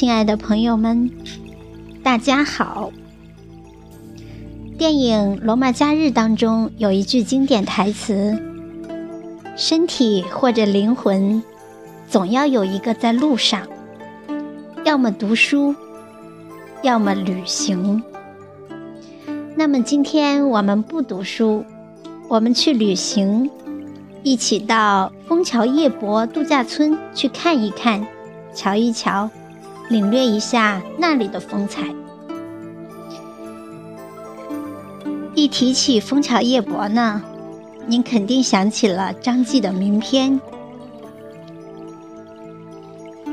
亲爱的朋友们，大家好。电影《罗马假日》当中有一句经典台词：“身体或者灵魂，总要有一个在路上，要么读书，要么旅行。”那么今天我们不读书，我们去旅行，一起到枫桥夜泊度假村去看一看，瞧一瞧，领略一下那里的风采。一提起枫桥夜泊呢，您肯定想起了张继的名篇：“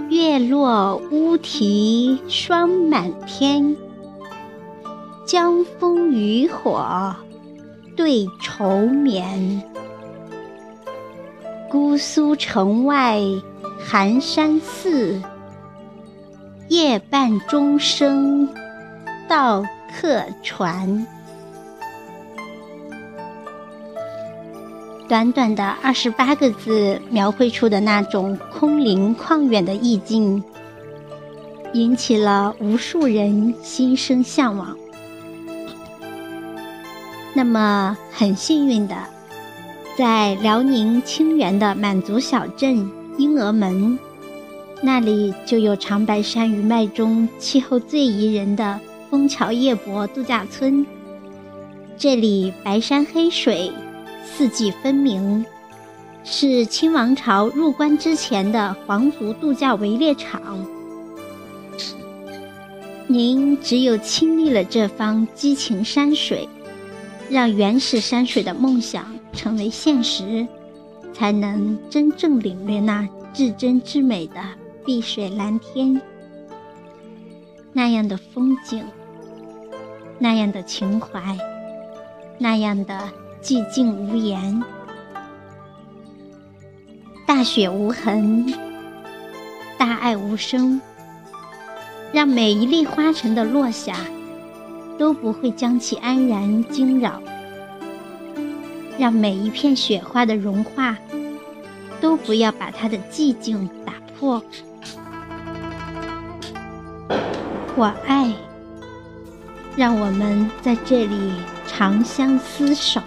月落乌啼霜满天，江枫渔火对愁眠。姑苏城外寒山寺，夜半钟声到客船。”短短的二十八个字，描绘出的那种空灵旷远的意境，引起了无数人心生向往。那么，很幸运的，在辽宁清源的满族小镇婴儿门，那里就有长白山余脉中气候最宜人的枫桥夜泊度假村。这里白山黑水。四季分明，是清王朝入关之前的皇族度假围猎场。您只有亲历了这方激情山水，让原始山水的梦想成为现实，才能真正领略那至真至美的碧水蓝天。那样的风景，那样的情怀，那样的。寂静无言，大雪无痕，大爱无声，让每一粒花尘的落下都不会将其安然惊扰，让每一片雪花的融化都不要把它的寂静打破。我爱，让我们在这里长相厮守。